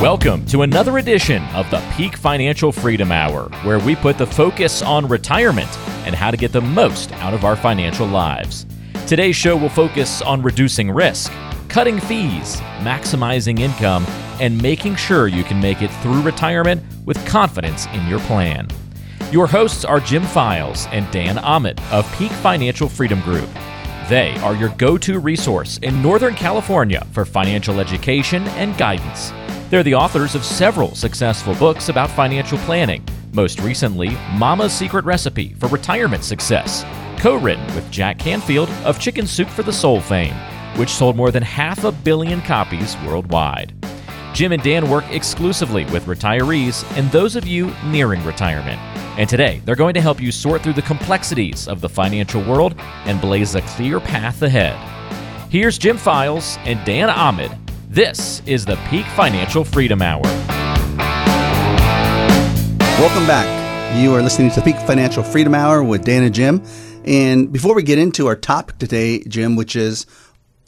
Welcome to another edition of the Peak Financial Freedom Hour, where we put the focus on retirement and how to get the most out of our financial lives. Today's show will focus on reducing risk, cutting fees, maximizing income, and making sure you can make it through retirement with confidence in your plan. Your hosts are Jim Files and Dan Ahmed of Peak Financial Freedom Group. They are your go to resource in Northern California for financial education and guidance. They're the authors of several successful books about financial planning, most recently, Mama's Secret Recipe for Retirement Success, co written with Jack Canfield of Chicken Soup for the Soul fame, which sold more than half a billion copies worldwide. Jim and Dan work exclusively with retirees and those of you nearing retirement. And today, they're going to help you sort through the complexities of the financial world and blaze a clear path ahead. Here's Jim Files and Dan Ahmed this is the Peak Financial Freedom Hour. Welcome back. You are listening to the Peak Financial Freedom Hour with Dan and Jim. And before we get into our topic today, Jim, which is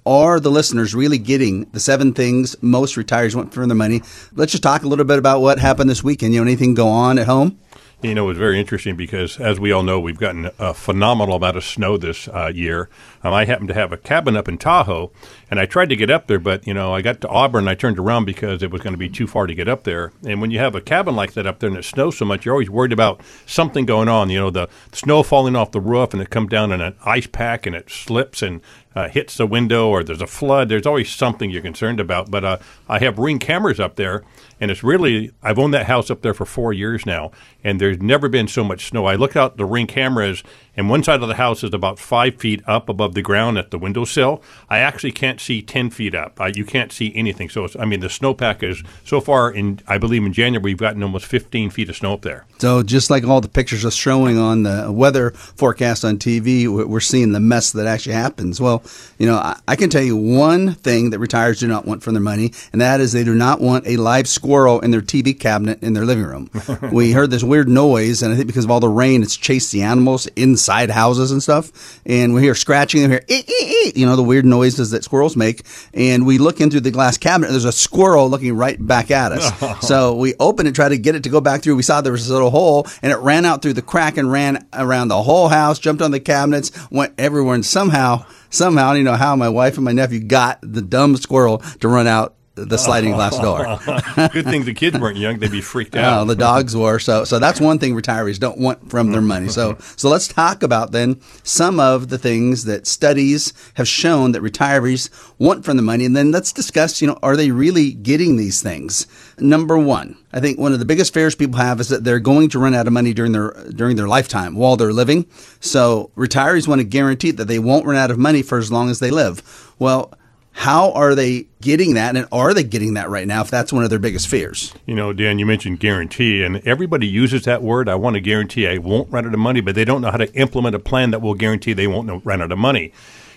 are the listeners really getting the seven things most retirees want for their money? Let's just talk a little bit about what happened this weekend. You know, anything go on at home? You know, it was very interesting because, as we all know, we've gotten a phenomenal amount of snow this uh, year. Um, I happen to have a cabin up in Tahoe, and I tried to get up there, but, you know, I got to Auburn I turned around because it was going to be too far to get up there. And when you have a cabin like that up there and it snows so much, you're always worried about something going on. You know, the snow falling off the roof and it comes down in an ice pack and it slips and uh, hits the window or there's a flood. There's always something you're concerned about. But uh, I have ring cameras up there, and it's really I've owned that house up there for four years now, and there's never been so much snow. I look out the ring cameras, and one side of the house is about five feet up above the ground at the windowsill. I actually can't see ten feet up. Uh, you can't see anything. So I mean, the snowpack is so far in I believe in January we've gotten almost 15 feet of snow up there. So just like all the pictures are showing on the weather forecast on TV, we're seeing the mess that actually happens. Well, you know, I, I can tell you one thing that retirees do not want from their money, and that is they do not want a live squirrel in their TV cabinet in their living room. we heard this weird noise, and I think because of all the rain, it's chased the animals inside houses and stuff. And we hear scratching, and we hear, ee, ee, eh, ee, eh, eh, you know, the weird noises that squirrels make. And we look in through the glass cabinet, and there's a squirrel looking right back at us. so we open it, try to get it to go back through. We saw there was a little hole, and it ran out through the crack and ran around the whole house, jumped on the cabinets, went everywhere, and somehow somehow, I don't know how my wife and my nephew got the dumb squirrel to run out the sliding glass door. Good thing the kids weren't young; they'd be freaked oh, out. Oh, the dogs were. So, so that's one thing retirees don't want from their money. So, so let's talk about then some of the things that studies have shown that retirees want from the money, and then let's discuss. You know, are they really getting these things? Number one, I think one of the biggest fears people have is that they're going to run out of money during their during their lifetime while they're living. So, retirees want to guarantee that they won't run out of money for as long as they live. Well how are they getting that, and are they getting that right now? If that's one of their biggest fears, you know, Dan, you mentioned guarantee, and everybody uses that word. I want to guarantee I won't run out of money, but they don't know how to implement a plan that will guarantee they won't run out of money.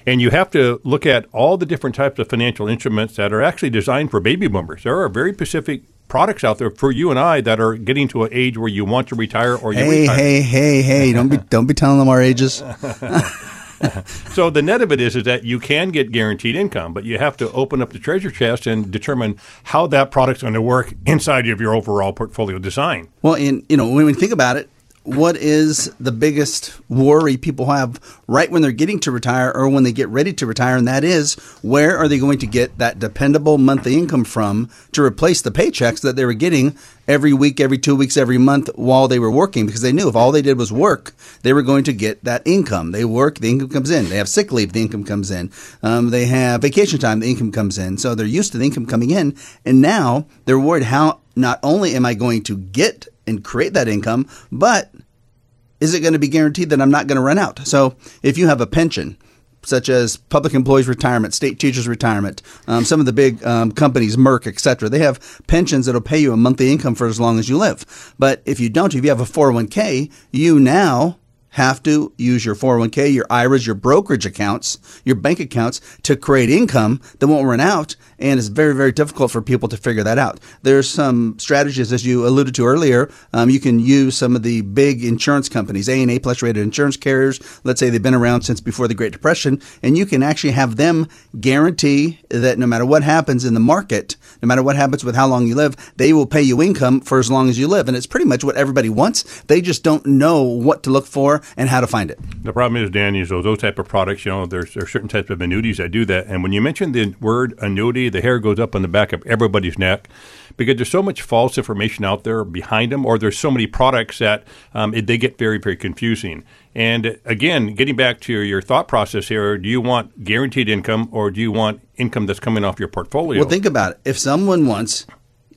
And you have to look at all the different types of financial instruments that are actually designed for baby boomers. There are very specific products out there for you and I that are getting to an age where you want to retire or you hey, retire. Hey, hey, hey, don't be don't be telling them our ages. so the net of it is, is that you can get guaranteed income, but you have to open up the treasure chest and determine how that product's going to work inside of your overall portfolio design. Well, and you know, when we think about it, what is the biggest worry people have right when they're getting to retire or when they get ready to retire? And that is where are they going to get that dependable monthly income from to replace the paychecks that they were getting every week, every two weeks, every month while they were working? Because they knew if all they did was work, they were going to get that income. They work, the income comes in. They have sick leave, the income comes in. Um, they have vacation time, the income comes in. So they're used to the income coming in. And now they're worried how not only am I going to get and create that income, but is it going to be guaranteed that I'm not going to run out? So if you have a pension, such as public employees retirement, state teachers retirement, um, some of the big um, companies, Merck, etc. They have pensions that'll pay you a monthly income for as long as you live. But if you don't, if you have a 401k, you now have to use your 401k, your IRAs, your brokerage accounts, your bank accounts to create income that won't run out. And it's very, very difficult for people to figure that out. There's some strategies, as you alluded to earlier. Um, you can use some of the big insurance companies, A and A plus rated insurance carriers. Let's say they've been around since before the Great Depression, and you can actually have them guarantee that no matter what happens in the market, no matter what happens with how long you live, they will pay you income for as long as you live. And it's pretty much what everybody wants. They just don't know what to look for and how to find it. The problem is, Dan, is those, those type of products, you know, there's, there's certain types of annuities that do that. And when you mention the word annuity, the hair goes up on the back of everybody's neck because there's so much false information out there behind them, or there's so many products that um, it, they get very, very confusing. And again, getting back to your thought process here, do you want guaranteed income or do you want income that's coming off your portfolio? Well, think about it. If someone wants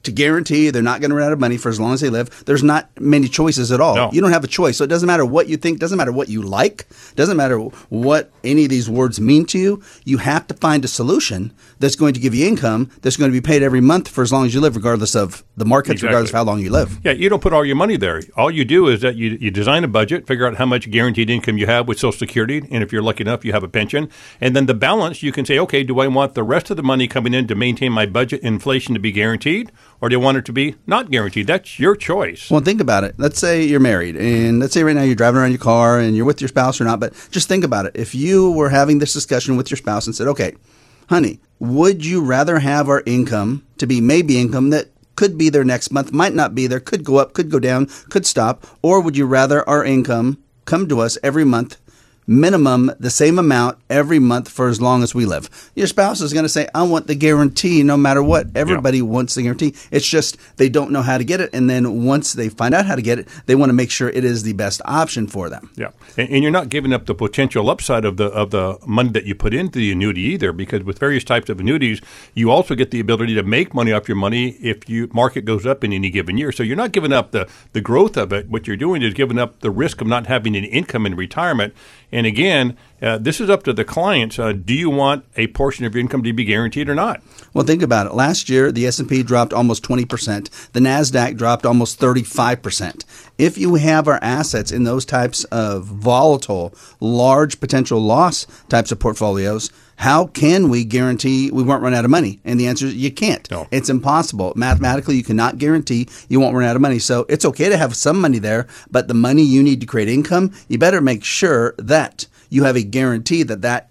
to guarantee they're not going to run out of money for as long as they live. There's not many choices at all. No. You don't have a choice. So it doesn't matter what you think, doesn't matter what you like, doesn't matter what any of these words mean to you. You have to find a solution that's going to give you income that's going to be paid every month for as long as you live, regardless of the markets, Exactly. regardless of how long you live. Yeah, you don't put all your money there. All you do is that you, you design a budget, figure out how much guaranteed income you have with Social Security, and if you're lucky enough, you have a pension. And then the balance, you can say, okay, do I want the rest of the money coming in to maintain my budget inflation to be guaranteed, or do you want it to be not guaranteed? That's your choice. Well, think about it. Let's say you're married, and let's say right now you're driving around your car and you're with your spouse or not, but just think about it. If you were having this discussion with your spouse and said, okay, honey, would you rather have our income to be maybe income that could be there next month, might not be there, could go up, could go down, could stop, or would you rather our income come to us every month minimum the same amount every month for as long as we live. Your spouse is going to say, I want the guarantee no matter what. Everybody wants the guarantee. It's just they don't know how to get it. And then once they find out how to get it, they want to make sure it is the best option for them. Yeah, and, and you're not giving up the potential upside of the of the money that you put into the annuity either, because with various types of annuities, you also get the ability to make money off your money if you market goes up in any given year. So you're not giving up the the growth of it. What you're doing is giving up the risk of not having an income in retirement. And again, uh, this is up to the clients. Uh, do you want a portion of your income to be guaranteed or not? Well, think about it. Last year, the S&P dropped almost 20%. The Nasdaq dropped almost 35%. If you have our assets in those types of volatile, large potential loss types of portfolios, how can we guarantee we won't run out of money? And the answer is you can't. No. It's impossible. Mathematically, you cannot guarantee you won't run out of money. So it's okay to have some money there, but the money you need to create income, you better make sure that you have a guarantee that that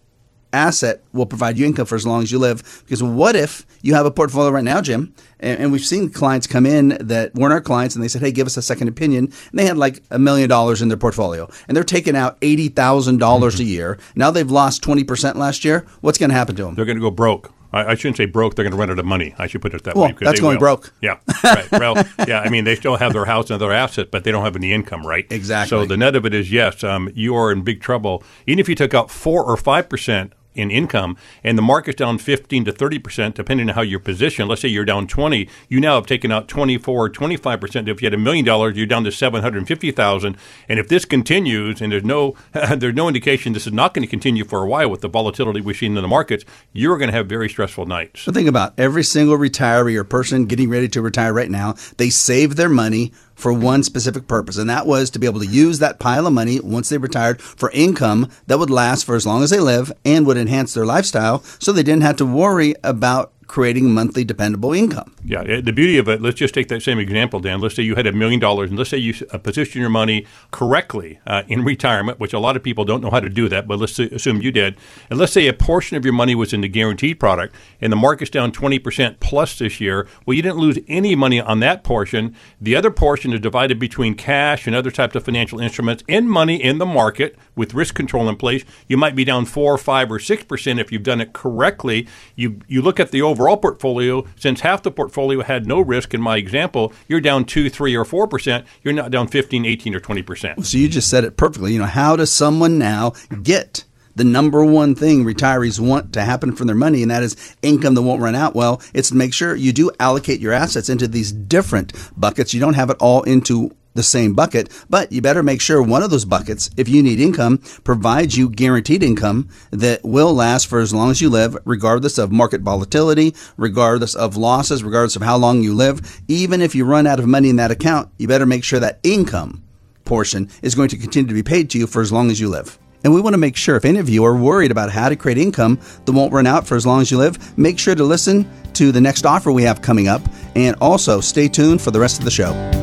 asset will provide you income for as long as you live. Because what if you have a portfolio right now, Jim, and, and we've seen clients come in that weren't our clients, and they said, "Hey, give us a second opinion," and they had like a million dollars in their portfolio, and they're taking out eighty thousand dollars a year. Now they've lost twenty percent last year. What's going to happen to them? They're going to go broke. I, shouldn't say broke. They're going to run out of money. I should put it that Well, way. that's going will. broke. Yeah, right. Well, yeah. I mean, they still have their house and their assets, but they don't have any income, right? Exactly. So the net of it is yes, um, you are in big trouble. Even if you took out four or five percent in income and the market's down 15 to 30 percent depending on how you're positioned. Let's say you're down 20 you now have taken out 24 25 percent. If you had a million dollars you're down to 750000 and if this continues and there's no there's no indication this is not going to continue for a while with the volatility we've seen in the markets you're going to have very stressful nights. So think about every single retiree or person getting ready to retire right now. They save their money for one specific purpose, and that was to be able to use that pile of money once they retired for income that would last for as long as they live and would enhance their lifestyle, so they didn't have to worry about creating monthly dependable income. Yeah, eh, the beauty of it, let's just take that same example, Dan. Let's say you had a million dollars, and let's say you uh, position your money correctly uh, in retirement, which a lot of people don't know how to do that, but let's assume you did. And let's say a portion of your money was in the guaranteed product, and the market's down 20% plus this year. Well, you didn't lose any money on that portion. The other portion is divided between cash and other types of financial instruments and money in the market with risk control in place. You might be down 4 or 5 or 6% if you've done it correctly. You, you look at the overall portfolio, since half the portfolio had no risk in my example, you're down 2, 3, or 4%. You're not down 15, 18, or 20%. So you just said it perfectly. You know, how does someone now get the number one thing retirees want to happen from their money, and that is income that won't run out? Well, it's to make sure you do allocate your assets into these different buckets. You don't have it all into the same bucket, but you better make sure one of those buckets, if you need income, provides you guaranteed income that will last for as long as you live, regardless of market volatility, regardless of losses, regardless of how long you live. Even if you run out of money in that account, you better make sure that income portion is going to continue to be paid to you for as long as you live. And we want to make sure if any of you are worried about how to create income that won't run out for as long as you live, make sure to listen to the next offer we have coming up and also stay tuned for the rest of the show.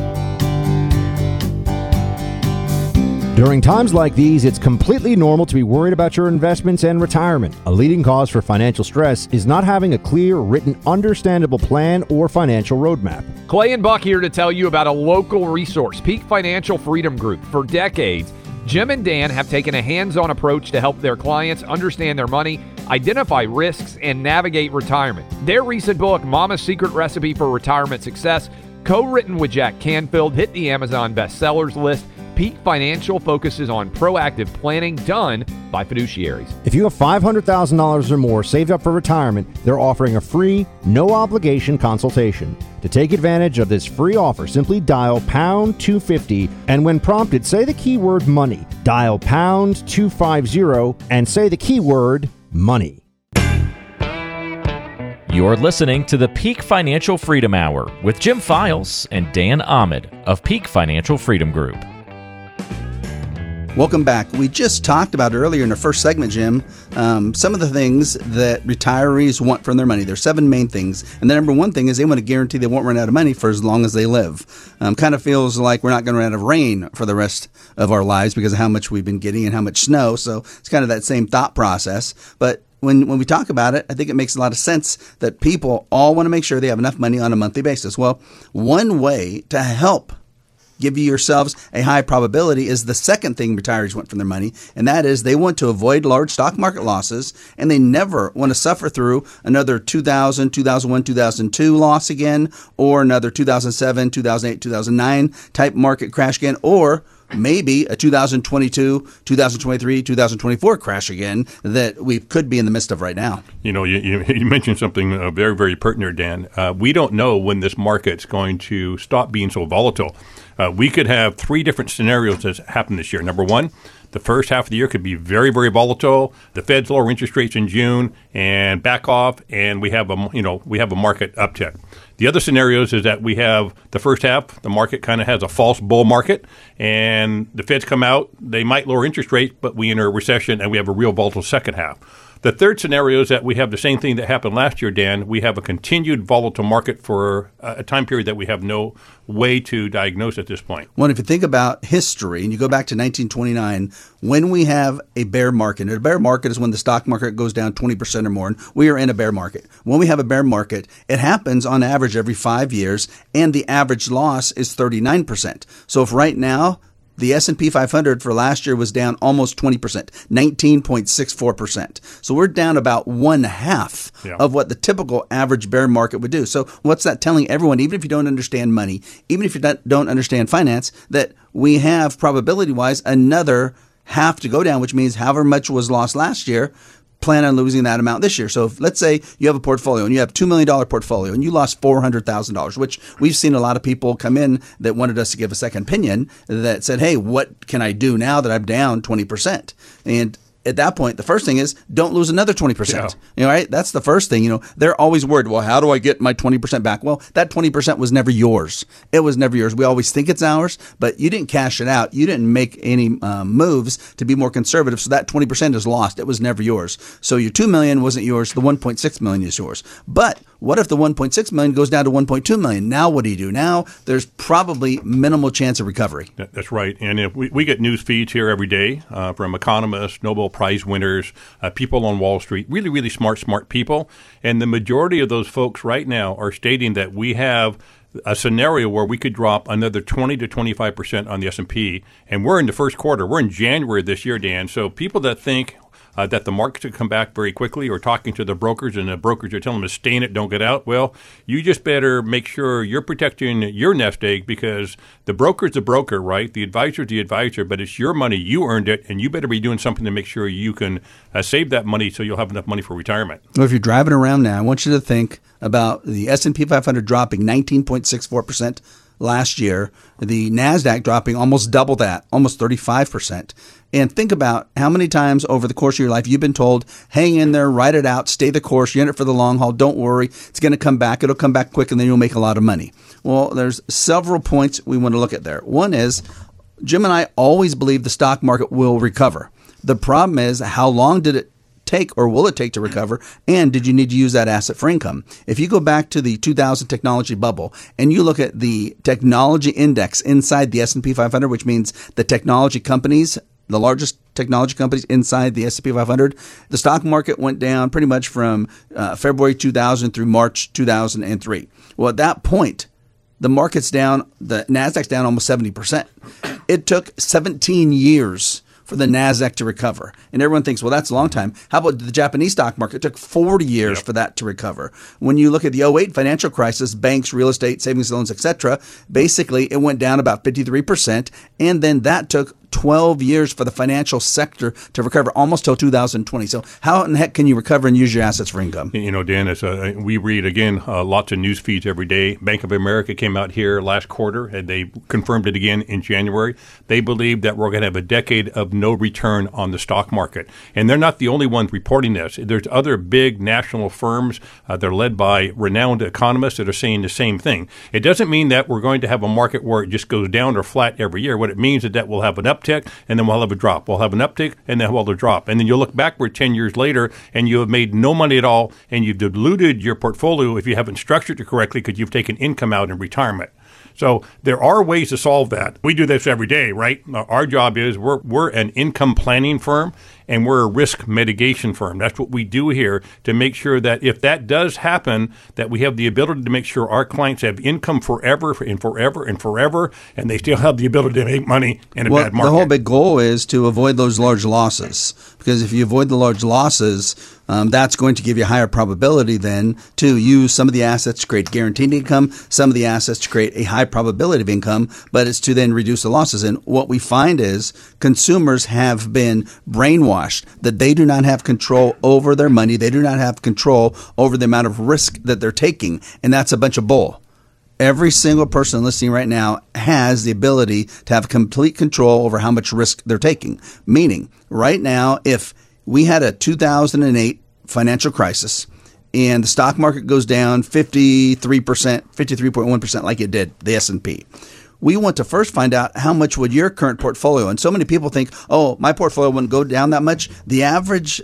During times like these, it's completely normal to be worried about your investments and retirement. A leading cause for financial stress is not having a clear, written, understandable plan or financial roadmap. Clay and Buck here to tell you about a local resource, Peak Financial Freedom Group. For decades, Jim and Dan have taken a hands on approach to help their clients understand their money, identify risks, and navigate retirement. Their recent book, Mama's Secret Recipe for Retirement Success, co written with Jack Canfield, hit the Amazon bestsellers list Peak Financial focuses on proactive planning done by fiduciaries. If you have $500,000 or more saved up for retirement, they're offering a free, no obligation consultation. To take advantage of this free offer, simply dial pound 250 and when prompted, say the keyword money. Dial pound 250 and say the keyword money. You're listening to the Peak Financial Freedom Hour with Jim Files and Dan Ahmed of Peak Financial Freedom Group. Welcome back. We just talked about earlier in the first segment, Jim, um, some of the things that retirees want from their money. There's seven main things. And the number one thing is they want to guarantee they won't run out of money for as long as they live. Um, kind of feels like we're not going to run out of rain for the rest of our lives because of how much we've been getting and how much snow. So it's kind of that same thought process. But when, when we talk about it, I think it makes a lot of sense that people all want to make sure they have enough money on a monthly basis. Well, one way to help give you yourselves a high probability is the second thing retirees want from their money, and that is they want to avoid large stock market losses and they never want to suffer through another 2000, 2001, 2002 loss again, or another 2007, 2008, 2009 type market crash again, or maybe a 2022, 2023, 2024 crash again that we could be in the midst of right now. You know, you, you mentioned something uh, very, very pertinent, Dan. Uh, we don't know when this market's going to stop being so volatile. Uh, we could have three different scenarios that happen this year. Number one, the first half of the year could be very, very volatile. The Fed's lower interest rates in June and back off, and we have a you know we have a market uptick. The other scenarios is that we have the first half, the market kind of has a false bull market, and the Feds come out, they might lower interest rates, but we enter a recession and we have a real volatile second half. The third scenario is that we have the same thing that happened last year, Dan. We have a continued volatile market for uh, a time period that we have no way to diagnose at this point. Well, if you think about history and you go back to 1929, when we have a bear market, and a bear market is when the stock market goes down 20% or more, and we are in a bear market. When we have a bear market, it happens on average every five years, and the average loss is 39%. So if right now, the S&P 500 for last year was down almost 20%, 19.64%. So we're down about one half yeah. of what the typical average bear market would do. So what's that telling everyone, even if you don't understand money, even if you don't understand finance, that we have probability wise another half to go down, which means however much was lost last year, plan on losing that amount this year. So if, let's say you have a portfolio and you have $2 million portfolio and you lost $400,000, which we've seen a lot of people come in that wanted us to give a second opinion that said, Hey, what can I do now that I'm down 20%? And at that point, the first thing is don't lose another 20%. Yeah. You know, right? That's the first thing. You know, they're always worried, well, how do I get my 20% back? Well, that 20% was never yours. It was never yours. We always think it's ours, but you didn't cash it out. You didn't make any um, moves to be more conservative. So that 20% is lost. It was never yours. So your 2 million wasn't yours. The 1.6 million is yours. But what if the 1.6 million goes down to 1.2 million? Now what do you do? Now there's probably minimal chance of recovery. That's right. And if we, we get news feeds here every day uh, from economists, Nobel Prize winners, uh, people on Wall Street, really, really smart, smart people. And the majority of those folks right now are stating that we have a scenario where we could drop another 20 to 25 percent on the S&P and we're in the first quarter we're in January this year Dan so people that think uh, that the market could come back very quickly, or talking to the brokers and the brokers are telling them to stay in it, don't get out. Well, you just better make sure you're protecting your nest egg because the broker's the broker, right? The advisor's the advisor, but it's your money. You earned it, and you better be doing something to make sure you can uh, save that money so you'll have enough money for retirement. Well, if you're driving around now, I want you to think about the S&P 500 dropping 19.64 percent last year, the NASDAQ dropping almost double that, almost 35%. And think about how many times over the course of your life you've been told, hang in there, ride it out, stay the course, you're in it for the long haul, don't worry, it's going to come back, it'll come back quick, and then you'll make a lot of money. Well, there's several points we want to look at there. One is Jim and I always believe the stock market will recover. The problem is how long did it take or will it take to recover? And did you need to use that asset for income? If you go back to the 2000 technology bubble and you look at the technology index inside the S&P 500, which means the technology companies the largest technology companies inside the S&P 500. The stock market went down pretty much from uh, February 2000 through March 2003. Well, at that point, the market's down, the Nasdaq's down almost 70%. It took 17 years for the Nasdaq to recover. And everyone thinks, well, that's a long time. How about the Japanese stock market? It took 40 years yep. for that to recover. When you look at the 08 financial crisis, banks, real estate, savings loans, etc., basically it went down about 53%, and then that took 12 years for the financial sector to recover almost till 2020. So how in the heck can you recover and use your assets for income? You know, Dan, uh, we read again uh, lots of news feeds every day. Bank of America came out here last quarter and they confirmed it again in January. They believe that we're going to have a decade of no return on the stock market, and they're not the only ones reporting this. There's other big national firms. Uh, they're led by renowned economists that are saying the same thing. It doesn't mean that we're going to have a market where it just goes down or flat every year. What it means is that we'll have an up uptick, and then we'll have a drop. We'll have an uptick, and then we'll have a drop. And then you'll look backward 10 years later, and you have made no money at all, and you've diluted your portfolio if you haven't structured it correctly because you've taken income out in retirement. So there are ways to solve that. We do this every day, right? Our job is we're, we're an income planning firm and we're a risk mitigation firm. That's what we do here to make sure that if that does happen, that we have the ability to make sure our clients have income forever and forever and forever, and they still have the ability to make money in a well, bad market. The whole big goal is to avoid those large losses because if you avoid the large losses, um, that's going to give you a higher probability then to use some of the assets to create guaranteed income, some of the assets to create a high probability of income, but it's to then reduce the losses. And what we find is consumers have been brainwashed that they do not have control over their money. They do not have control over the amount of risk that they're taking. And that's a bunch of bull every single person listening right now has the ability to have complete control over how much risk they're taking. Meaning, right now, if we had a 2008 financial crisis and the stock market goes down 53%, 53.1% like it did the S&P. We want to first find out how much would your current portfolio and so many people think, "Oh, my portfolio wouldn't go down that much." The average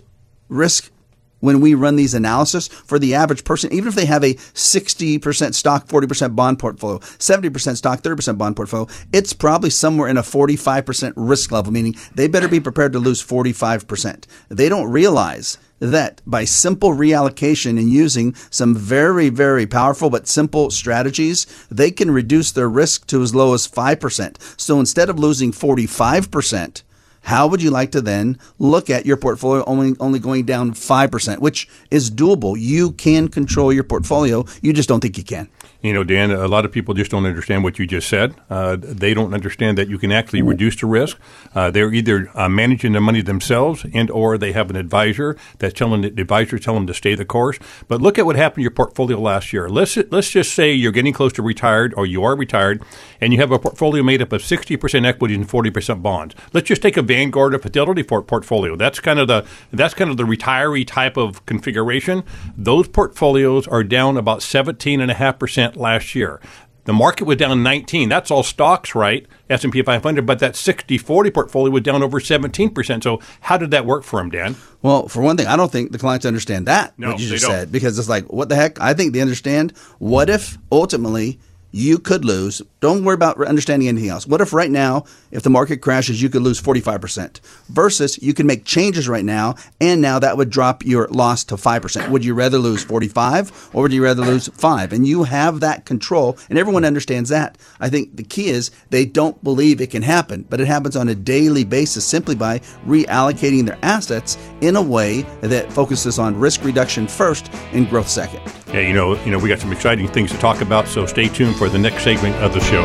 risk when we run these analysis for the average person, even if they have a 60% stock, 40% bond portfolio, 70% stock, 30% bond portfolio, it's probably somewhere in a 45% risk level, meaning they better be prepared to lose 45%. They don't realize that by simple reallocation and using some very, very powerful but simple strategies, they can reduce their risk to as low as 5%. So instead of losing 45%, how would you like to then look at your portfolio only only going down 5%, which is doable? You can control your portfolio. You just don't think you can. You know, Dan, a lot of people just don't understand what you just said. Uh, they don't understand that you can actually reduce the risk. Uh, they're either uh, managing the money themselves and or they have an advisor that's telling the advisor tell them to stay the course. But look at what happened to your portfolio last year. Let's let's just say you're getting close to retired or you are retired and you have a portfolio made up of 60% equity and 40% bonds. Let's just take a Vanguard or Fidelity portfolio. That's kind of the that's kind of the retiree type of configuration. Those portfolios are down about 17.5% last year. The market was down 19. That's all stocks, right? S&P 500, but that 60-40 portfolio was down over 17%. So how did that work for him, Dan? Well, for one thing, I don't think the clients understand that, no, what you just don't. said, because it's like, what the heck? I think they understand what if ultimately you could lose. Don't worry about understanding anything else. What if right now, if the market crashes, you could lose 45% versus you can make changes right now and now that would drop your loss to 5%. Would you rather lose 45 or would you rather lose 5? And you have that control and everyone understands that. I think the key is they don't believe it can happen, but it happens on a daily basis simply by reallocating their assets in a way that focuses on risk reduction first and growth second. Yeah, you know, you know, we got some exciting things to talk about, so stay tuned for the next segment of the show.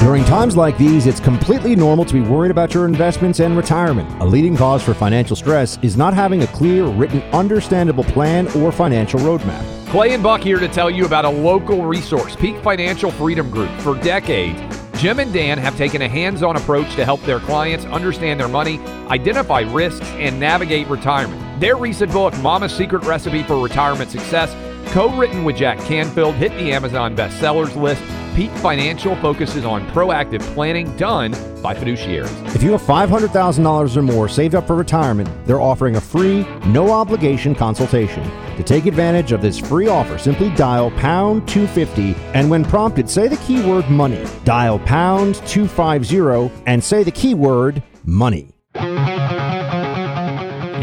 During times like these, it's completely normal to be worried about your investments and retirement. A leading cause for financial stress is not having a clear, written, understandable plan or financial roadmap. Clay and Buck here to tell you about a local resource, Peak Financial Freedom Group. For decades, Jim and Dan have taken a hands on approach to help their clients understand their money, identify risks, and navigate retirement. Their recent book, Mama's Secret Recipe for Retirement Success, co written with Jack Canfield, hit the Amazon bestsellers list Peak Financial focuses on proactive planning done by fiduciaries. If you have $500,000 or more saved up for retirement, they're offering a free, no obligation consultation. To take advantage of this free offer, simply dial pound 250 and when prompted, say the keyword money. Dial pound 250 and say the keyword money.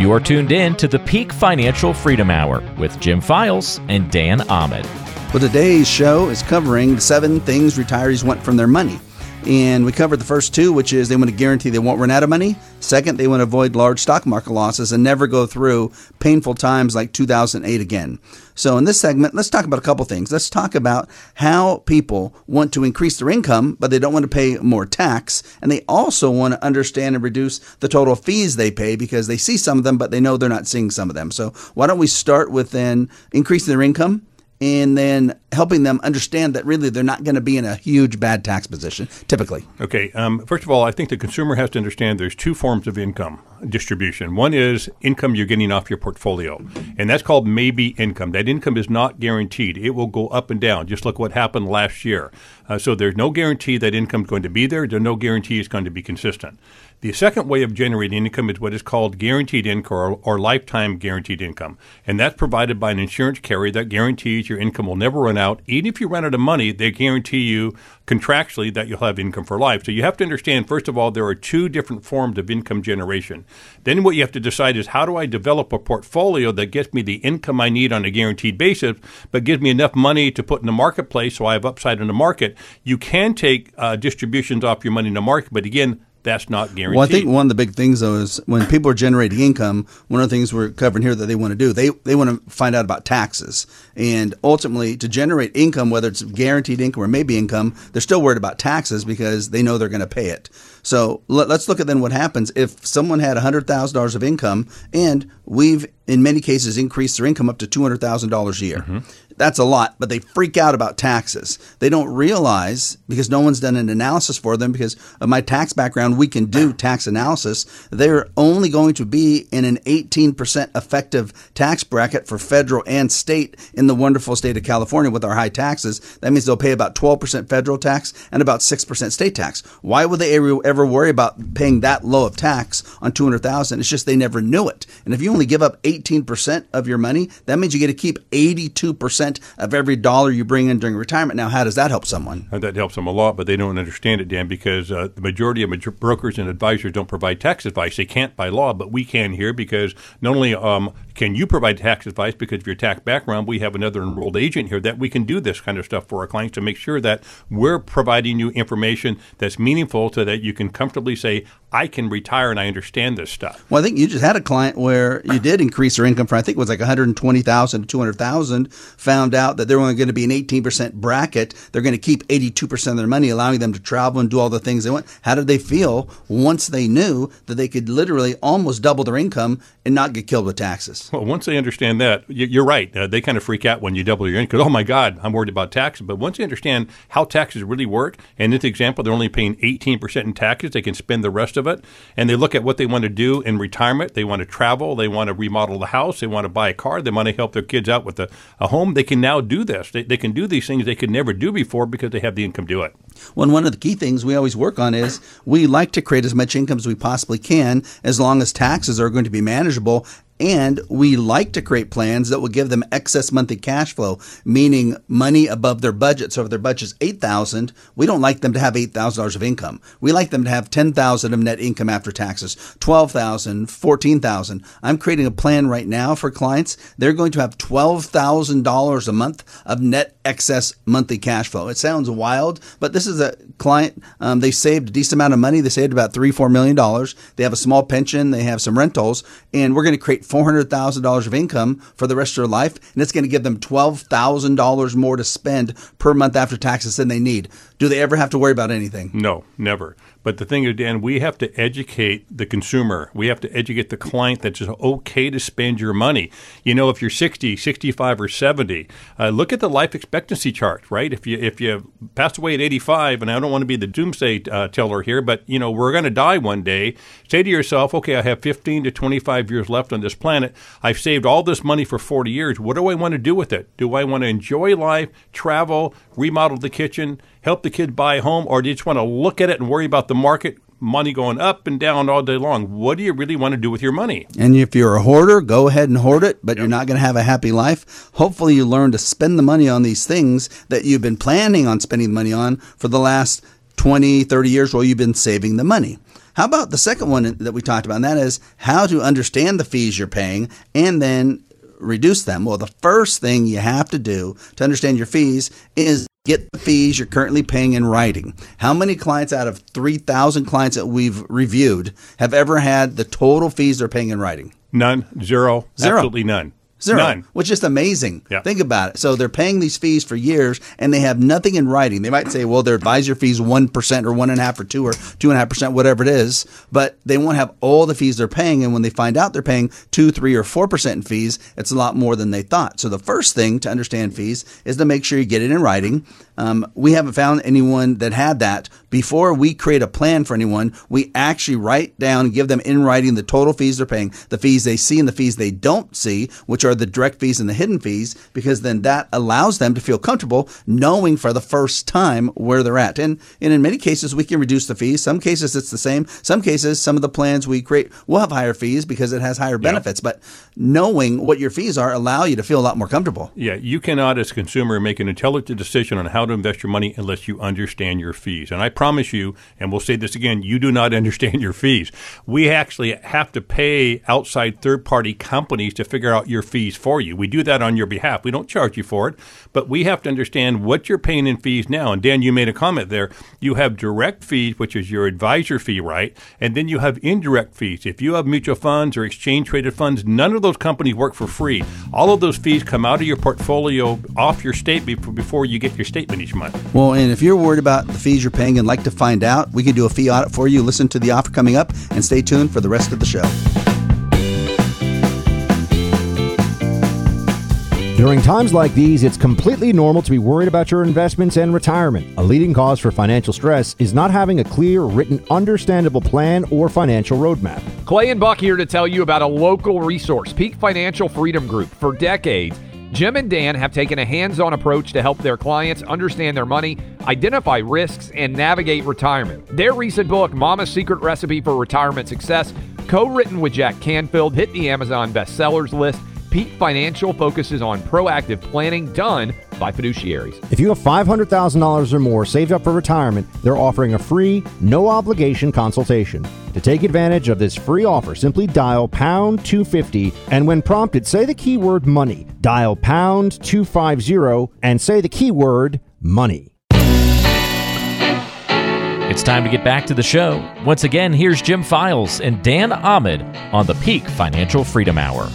You are tuned in to the Peak Financial Freedom Hour with Jim Files and Dan Ahmed. Well, today's show is covering the seven things retirees want from their money. And we covered the first two, which is they want to guarantee they won't run out of money. Second, they want to avoid large stock market losses and never go through painful times like 2008 again. So, in this segment, let's talk about a couple things. Let's talk about how people want to increase their income, but they don't want to pay more tax. And they also want to understand and reduce the total fees they pay because they see some of them, but they know they're not seeing some of them. So, why don't we start with then increasing their income? And then helping them understand that really they're not going to be in a huge bad tax position typically. Okay. Um, first of all, I think the consumer has to understand there's two forms of income distribution. One is income you're getting off your portfolio, and that's called maybe income. That income is not guaranteed. It will go up and down. Just look what happened last year. Uh, so there's no guarantee that income is going to be there. There's no guarantee it's going to be consistent. The second way of generating income is what is called guaranteed income or, or, lifetime guaranteed income. And that's provided by an insurance carrier that guarantees your income will never run out. Even if you run out of money, they guarantee you contractually that you'll have income for life. So you have to understand, first of all, there are two different forms of income generation. Then what you have to decide is how do I develop a portfolio that gets me the income I need on a guaranteed basis, but gives me enough money to put in the marketplace so I have upside in the market. You can take uh, distributions off your money in the market, but again, that's not guaranteed. Well, I think one of the big things though is when people are generating income, one of the things we're covering here that they want to do, they they want to find out about taxes. And ultimately to generate income, whether it's guaranteed income or maybe income, they're still worried about taxes because they know they're going to pay it. So let, us look at then what happens if someone had $100,000 of income and we've in many cases increased their income up to $200,000 a year. Mm-hmm. That's a lot, but they freak out about taxes. They don't realize because no one's done an analysis for them because of my tax background, we can do tax analysis. They're only going to be in an 18% effective tax bracket for federal and state in the wonderful state of California with our high taxes. That means they'll pay about 12% federal tax and about 6% state tax. Why would they ever, worry about paying that low of tax on 200,000? It's just they never knew it. And if you only give up 18% of your money, that means you get to keep 82% of every dollar you bring in during retirement. Now, how does that help someone? Uh, that helps them a lot, but they don't understand it, Dan, because uh, the majority of major- brokers and advisors don't provide tax advice. They can't by law, but we can here because not only um, can you provide tax advice because of your tax background, we have another enrolled agent here that we can do this kind of stuff for our clients to make sure that we're providing you information that's meaningful so that you can comfortably say, I can retire and I understand this stuff. Well, I think you just had a client where you did increase their income from I think it was like 120,000 to 200,000. Found out that they're only going to be an 18% bracket. They're going to keep 82% of their money, allowing them to travel and do all the things they want. How did they feel once they knew that they could literally almost double their income and not get killed with taxes? Well, once they understand that, you're right. Uh, they kind of freak out when you double your income. Oh my God, I'm worried about taxes. But once they understand how taxes really work, and in this example, they're only paying 18% in taxes, they can spend the rest of of it, and they look at what they want to do in retirement. They want to travel, they want to remodel the house, they want to buy a car, they want to help their kids out with a, a home. They can now do this. They, they can do these things they could never do before because they have the income to do it. Well, one of the key things we always work on is we like to create as much income as we possibly can as long as taxes are going to be manageable and we like to create plans that will give them excess monthly cash flow, meaning money above their budget. So if their budget's eight thousand, we don't like them to have eight thousand dollars of income. We like them to have ten thousand of net income after taxes, twelve thousand, fourteen thousand. I'm creating a plan right now for clients. They're going to have twelve thousand dollars a month of net excess monthly cash flow. It sounds wild, but this is a client. Um, they saved a decent amount of money. They saved about three, four million dollars. They have a small pension. They have some rentals, and we're going to create $400,000 of income for the rest of their life, and it's going to give them $12,000 more to spend per month after taxes than they need. Do they ever have to worry about anything? No, never. But the thing is, Dan, we have to educate the consumer. We have to educate the client that it's okay to spend your money. You know, if you're 60, 65, or 70, uh, look at the life expectancy chart, right? If you if you pass away at 85, and I don't want to be the doomsday uh, teller here, but you know we're going to die one day. Say to yourself, okay, I have 15 to 25 years left on this planet. I've saved all this money for 40 years. What do I want to do with it? Do I want to enjoy life, travel, remodel the kitchen? help the kid buy a home, or do you just want to look at it and worry about the market? Money going up and down all day long. What do you really want to do with your money? And if you're a hoarder, go ahead and hoard it, but you're not going to have a happy life. Hopefully, you learn to spend the money on these things that you've been planning on spending money on for the last 20, 30 years while you've been saving the money. How about the second one that we talked about? And that is how to understand the fees you're paying and then reduce them. Well, the first thing you have to do to understand your fees is get the fees you're currently paying in writing. How many clients out of 3,000 clients that we've reviewed have ever had the total fees they're paying in writing? None, Zero. absolutely none. Zero, None. which is just amazing. Yeah. Think about it. So they're paying these fees for years, and they have nothing in writing. They might say, "Well, their advisor fees one percent or one and a half or two or two and a half percent, whatever it is," but they won't have all the fees they're paying. And when they find out they're paying two, three, or four percent in fees, it's a lot more than they thought. So the first thing to understand fees is to make sure you get it in writing. Um, we haven't found anyone that had that before we create a plan for anyone. We actually write down, give them in writing the total fees they're paying, the fees they see, and the fees they don't see, which are the direct fees and the hidden fees, because then that allows them to feel comfortable knowing for the first time where they're at. And, and in many cases, we can reduce the fees. Some cases, it's the same. Some cases, some of the plans we create will have higher fees because it has higher benefits. But knowing what your fees are allow you to feel a lot more comfortable. Yeah, you cannot, as a consumer, make an intelligent decision on how to invest your money unless you understand your fees. And I promise you, and we'll say this again, you do not understand your fees. We actually have to pay outside third party companies to figure out your fees for you. We do that on your behalf. We don't charge you for it, but we have to understand what you're paying in fees now. And Dan, you made a comment there. You have direct fees, which is your advisor fee, right? And then you have indirect fees. If you have mutual funds or exchange traded funds, none of those companies work for free. All of those fees come out of your portfolio off your statement before you get your statement each month. Well, and if you're worried about the fees you're paying and like to find out, we can do a fee audit for you. Listen to the offer coming up and stay tuned for the rest of the show. During times like these, it's completely normal to be worried about your investments and retirement. A leading cause for financial stress is not having a clear, written, understandable plan or financial roadmap. Clay and Buck here to tell you about a local resource, Peak Financial Freedom Group. For decades, Jim and Dan have taken a hands on approach to help their clients understand their money, identify risks, and navigate retirement. Their recent book, Mama's Secret Recipe for Retirement Success, co written with Jack Canfield, hit the Amazon bestsellers list. Peak Financial focuses on proactive planning done by fiduciaries. If you have $500,000 or more saved up for retirement, they're offering a free, no obligation consultation. To take advantage of this free offer, simply dial pound 250 and when prompted, say the keyword money. Dial pound 250 and say the keyword money. It's time to get back to the show. Once again, here's Jim Files and Dan Ahmed on the Peak Financial Freedom Hour.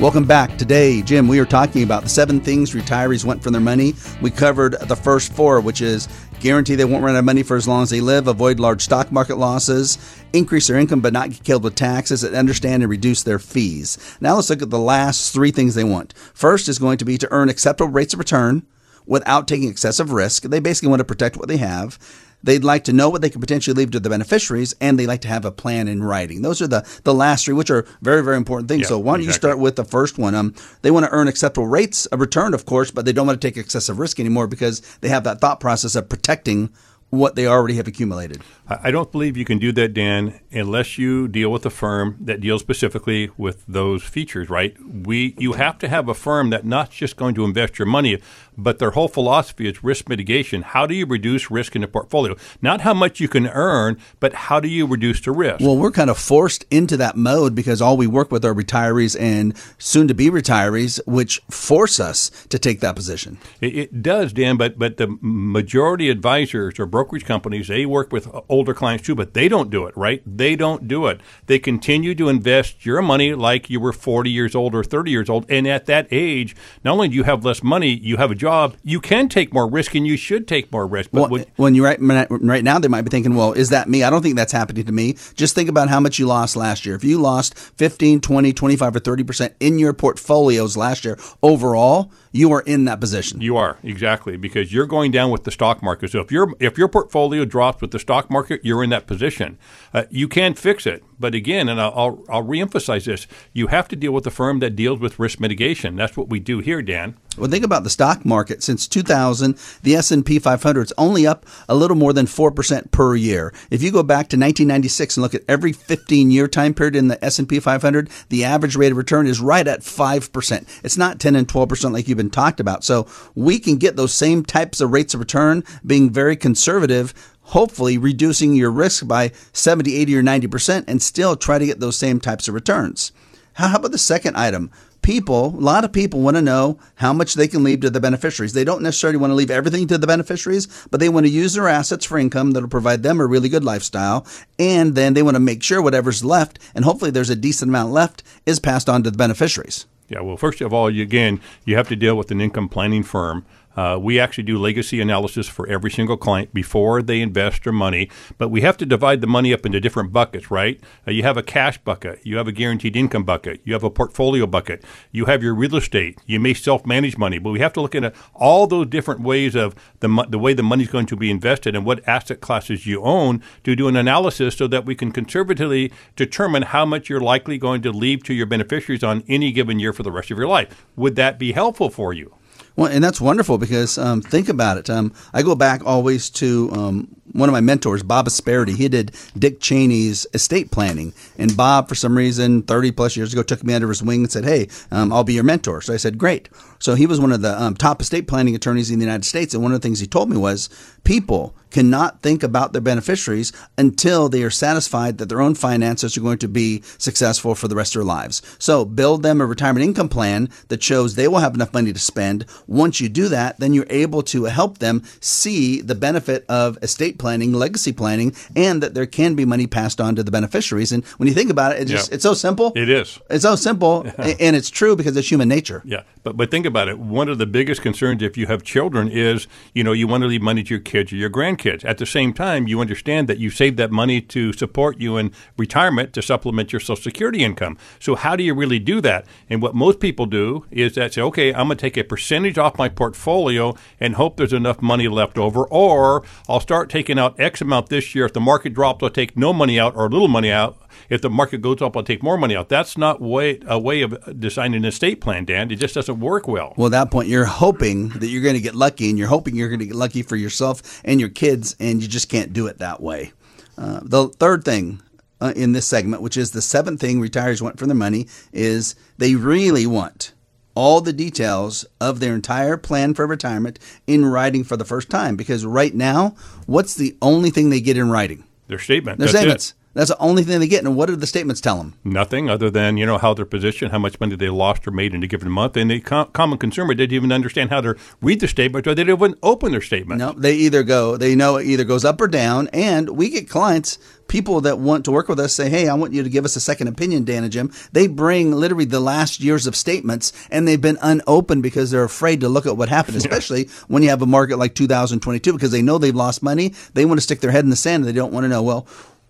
Welcome back. Today, Jim, we are talking about the seven things retirees want from their money. We covered the first four, which is guarantee they won't run out of money for as long as they live, avoid large stock market losses, increase their income but not get killed with taxes, and understand and reduce their fees. Now let's look at the last three things they want. First is going to be to earn acceptable rates of return without taking excessive risk. They basically want to protect what they have. They'd like to know what they could potentially leave to the beneficiaries, and they like to have a plan in writing. Those are the, the last three, which are very, very important things. Yeah, so why don't you start with the first one? Um, they want to earn acceptable rates of return, of course, but they don't want to take excessive risk anymore because they have that thought process of protecting what they already have accumulated. I don't believe you can do that, Dan, unless you deal with a firm that deals specifically with those features, right? We you have to have a firm that not just going to invest your money, but their whole philosophy is risk mitigation. How do you reduce risk in the portfolio? Not how much you can earn, but how do you reduce the risk? Well, we're kind of forced into that mode because all we work with are retirees and soon to be retirees, which force us to take that position. It, it does, Dan, but but the majority advisors or brokerage companies they work with older clients too, but they don't do it, right? They don't do it. They continue to invest your money like you were 40 years old or 30 years old, and at that age, not only do you have less money, you have a job, you can take more risk, and you should take more risk. But Well, when- when you right right now, they might be thinking, "Well, is that me?" I don't think that's happening to me. Just think about how much you lost last year. If you lost 15, 20, 25 or 30% in your portfolios last year overall, you are in that position. You are exactly because you're going down with the stock market. So if your if your portfolio drops with the stock market, you're in that position. Uh, you can't fix it, But again, and I'll, I'll, reemphasize this: you have to deal with a firm that deals with risk mitigation. That's what we do here, Dan. Well, think about the stock market. Since 2000, the S&P 500 is only up a little more than 4% per year. If you go back to 1996 and look at every 15-year time period in the S&P 500, the average rate of return is right at 5%. It's not 10 and 12% like you've been talked about. So, we can get those same types of rates of return being very conservative hopefully reducing your risk by 70, 80, or 90% and still try to get those same types of returns. How about the second item? People, a lot of people want to know how much they can leave to the beneficiaries. They don't necessarily want to leave everything to the beneficiaries, but they want to use their assets for income that'll provide them a really good lifestyle. And then they want to make sure whatever's left, and hopefully there's a decent amount left, is passed on to the beneficiaries. Yeah, well, first of all, you, again, you have to deal with an income planning firm. Uh, we actually do legacy analysis for every single client before they invest their money, but we have to divide the money up into different buckets, right? Uh, you have a cash bucket, you have a guaranteed income bucket, you have a portfolio bucket, you have your real estate, you may self manage money, but we have to look at all those different ways of the, the way the money is going to be invested and what asset classes you own to do an analysis so that we can conservatively determine how much you're likely going to leave to your beneficiaries on any given year for the rest of your life. Would that be helpful for you? Well, and that's wonderful because um, think about it. Um, I go back always to um, one of my mentors, Bob Esperti. He did Dick Cheney's estate planning, and Bob, for some reason, thirty plus years ago, took me under his wing and said, "Hey, um, I'll be your mentor." So I said, "Great." So he was one of the um, top estate planning attorneys in the United States, and one of the things he told me was people cannot think about their beneficiaries until they are satisfied that their own finances are going to be successful for the rest of their lives. So build them a retirement income plan that shows they will have enough money to spend. Once you do that, then you're able to help them see the benefit of estate planning, legacy planning, and that there can be money passed on to the beneficiaries. And when you think about it, it just, Yeah. it's so simple. It is. It's so simple, and it's true because it's human nature. Yeah, but but think about it. One of the biggest concerns if you have children is you know you want to leave money to your kids or your grandkids. At the same time, you understand that you saved that money to support you in retirement to supplement your Social Security income. So how do you really do that? And what most people do is that say, okay, I'm going to take a percentage off my portfolio and hope there's enough money left over, or I'll start taking out X amount this year. If the market drops, I'll take no money out or little money out. If the market goes up, I'll take more money out. That's not way a way of designing an estate plan, Dan. It just doesn't work well. Well, at that point, you're hoping that you're going to get lucky, and you're hoping you're going to get lucky for yourself and your kids, and you just can't do it that way. Uh, the third thing uh, in this segment, which is the seventh thing retirees want for their money, is they really want all the details of their entire plan for retirement in writing for the first time. Because right now, what's the only thing they get in writing? Their statement. Their That's it. That's the only thing they get. And what do the statements tell them? Nothing other than you know how they're positioned, how much money they lost or made in a given month, and the com- common consumer didn't even understand how to read the statement, or they didn't even open their statement. No, they either go, they know it either goes up or down. And we get clients, people that want to work with us say, Hey, I want you to give us a second opinion, Dan and Jim. They bring literally the last years of statements and they've been unopened because they're afraid to look at what happened, especially when you have a market like 2022 because they know they've lost money. They want to stick their head in the sand and they don't want to know. Well,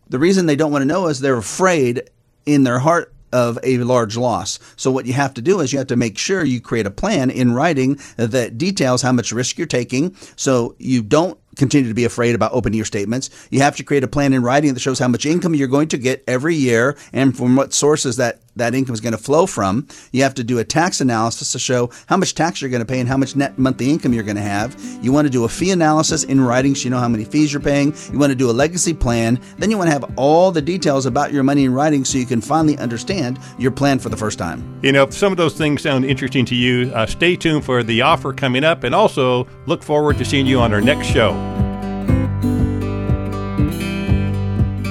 the reason they don't want to know is they're afraid in their heart of a large loss. So what you have to do is you have to make sure you create a plan in writing that details how much risk you're taking so you don't continue to be afraid about opening your statements. You have to create a plan in writing that shows how much income you're going to get every year and from what sources that that income is going to flow from. You have to do a tax analysis to show how much tax you're going to pay and how much net monthly income you're going to have. You want to do a fee analysis in writing so you know how many fees you're paying. You want to do a legacy plan. Then you want to have all the details about your money in writing so you can finally understand your plan for the first time. You know, if some of those things sound interesting to you, uh, stay tuned for the offer coming up, and also look forward to seeing you on our next show.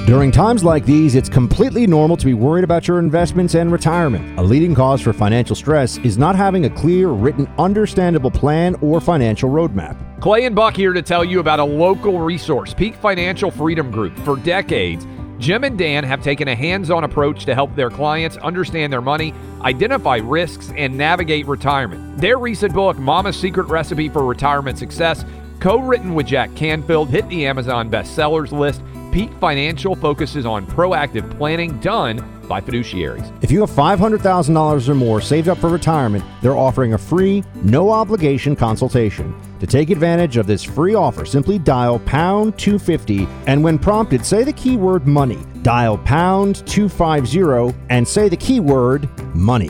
During times like these, it's completely normal to be worried about your investments and retirement. A leading cause for financial stress is not having a clear, written, understandable plan or financial roadmap. Clay and Buck here to tell you about a local resource, Peak Financial Freedom Group. For decades, Jim and Dan have taken a hands on approach to help their clients understand their money, identify risks, and navigate retirement. Their recent book, Mama's Secret Recipe for Retirement Success, co written with Jack Canfield, hit the Amazon bestsellers list. Peak Financial focuses on proactive planning done by fiduciaries. If you have $500,000 or more saved up for retirement, they're offering a free, no obligation consultation. To take advantage of this free offer, simply dial pound 250 and when prompted, say the keyword money. Dial pound 250 and say the keyword money.